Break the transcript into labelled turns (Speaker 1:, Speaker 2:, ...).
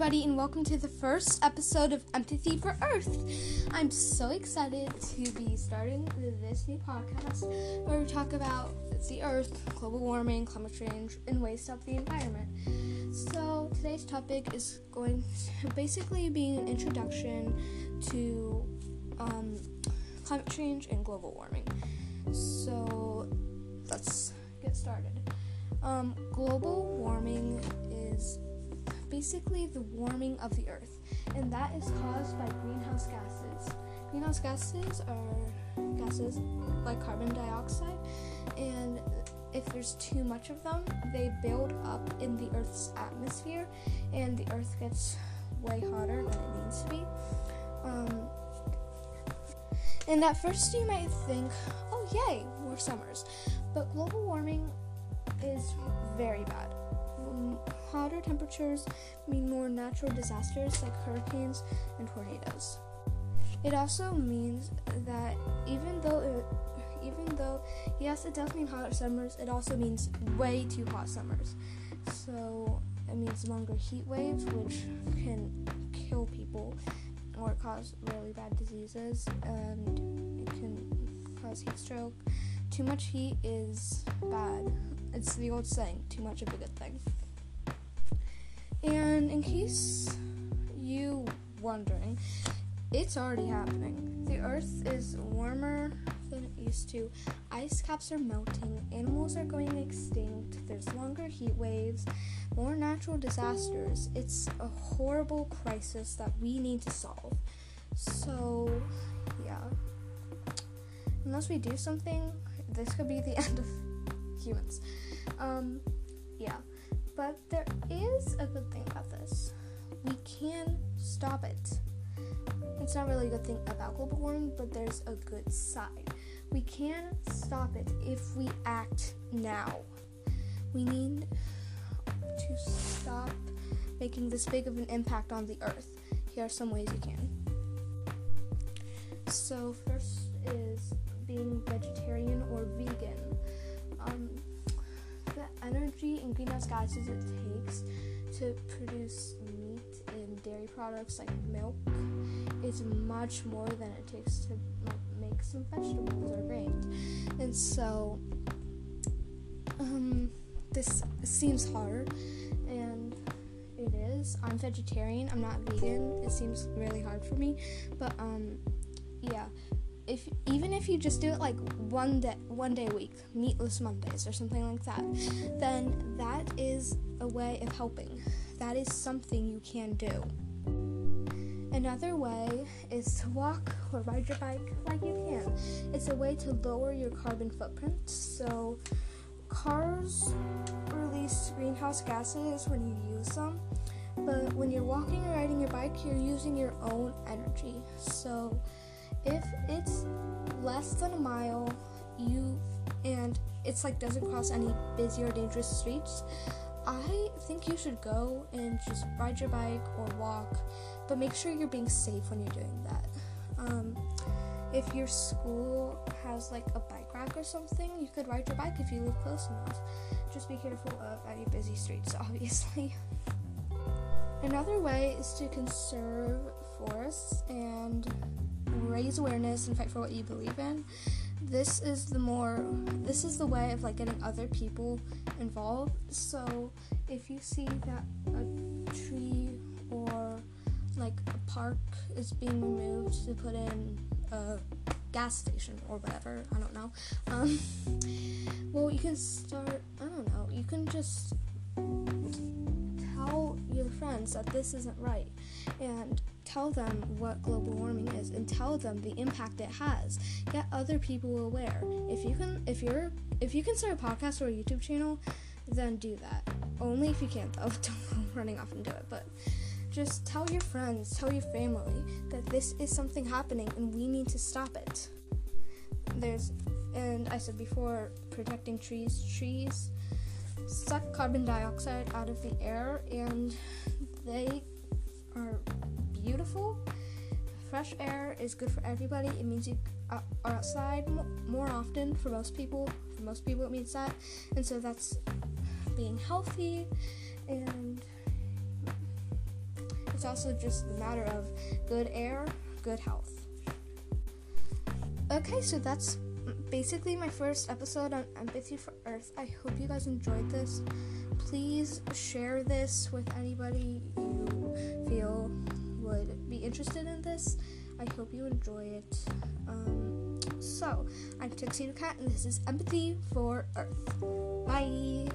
Speaker 1: everybody, and welcome to the first episode of Empathy for Earth. I'm so excited to be starting this new podcast where we talk about the Earth, global warming, climate change, and ways to help the environment. So, today's topic is going to basically be an introduction to um, climate change and global warming. So, let's get started. Um, global warming is basically the warming of the earth, and that is caused by greenhouse gases. Greenhouse gases are gases like carbon dioxide, and if there's too much of them, they build up in the Earth's atmosphere, and the Earth gets way hotter than it needs to be. Um, and at first, you might think, oh, yay, more summers. But global warming is very bad hotter temperatures mean more natural disasters like hurricanes and tornadoes. It also means that even though it, even though yes it does mean hotter summers, it also means way too hot summers. So it means longer heat waves which can kill people or cause really bad diseases and it can cause heat stroke. Too much heat is bad. It's the old saying, too much of a good thing. In case you wondering, it's already happening. The earth is warmer than it used to. Ice caps are melting, animals are going extinct, there's longer heat waves, more natural disasters. It's a horrible crisis that we need to solve. So, yeah. Unless we do something, this could be the end of humans. Um, yeah. But there is a good thing about this. We can stop it. It's not really a good thing about global warming, but there's a good side. We can stop it if we act now. We need to stop making this big of an impact on the earth. Here are some ways you can. So, first is being vegetarian or vegan. Um, energy and greenhouse gases it takes to produce meat and dairy products like milk is much more than it takes to make some vegetables or grains. And so, um, this seems hard, and it is. I'm vegetarian. I'm not vegan. It seems really hard for me, but um, yeah if even if you just do it like one day one day a week, meatless Mondays or something like that, then that is a way of helping. That is something you can do. Another way is to walk or ride your bike like you can. It's a way to lower your carbon footprint. So cars release greenhouse gases when you use them, but when you're walking or riding your bike, you're using your own energy. So if it's less than a mile, you and it's like doesn't cross any busy or dangerous streets, I think you should go and just ride your bike or walk, but make sure you're being safe when you're doing that. Um, if your school has like a bike rack or something, you could ride your bike if you live close enough. Just be careful of any busy streets, obviously. Another way is to conserve forests and raise awareness and fight for what you believe in. This is the more this is the way of like getting other people involved. So if you see that a tree or like a park is being removed to put in a gas station or whatever i don't know um, well you can start i don't know you can just tell your friends that this isn't right. And tell them what global warming is and tell them the impact it has. Get other people aware. If you can if you're if you can start a podcast or a youtube channel then do that. Only if you can though. Don't running off and do it but just tell your friends tell your family that this is something happening and we need to stop it. There's and i said before protecting trees trees suck carbon dioxide out of the air and they are beautiful. Fresh air is good for everybody. It means you uh, are outside more often for most people. For most people, it means that. And so that's being healthy and it's also just a matter of good air, good health. Okay, so that's basically my first episode on Empathy for Earth. I hope you guys enjoyed this. Please share this with anybody you feel would be interested in this. I hope you enjoy it. Um, so, I'm Tuxedo Cat, and this is Empathy for Earth. Bye.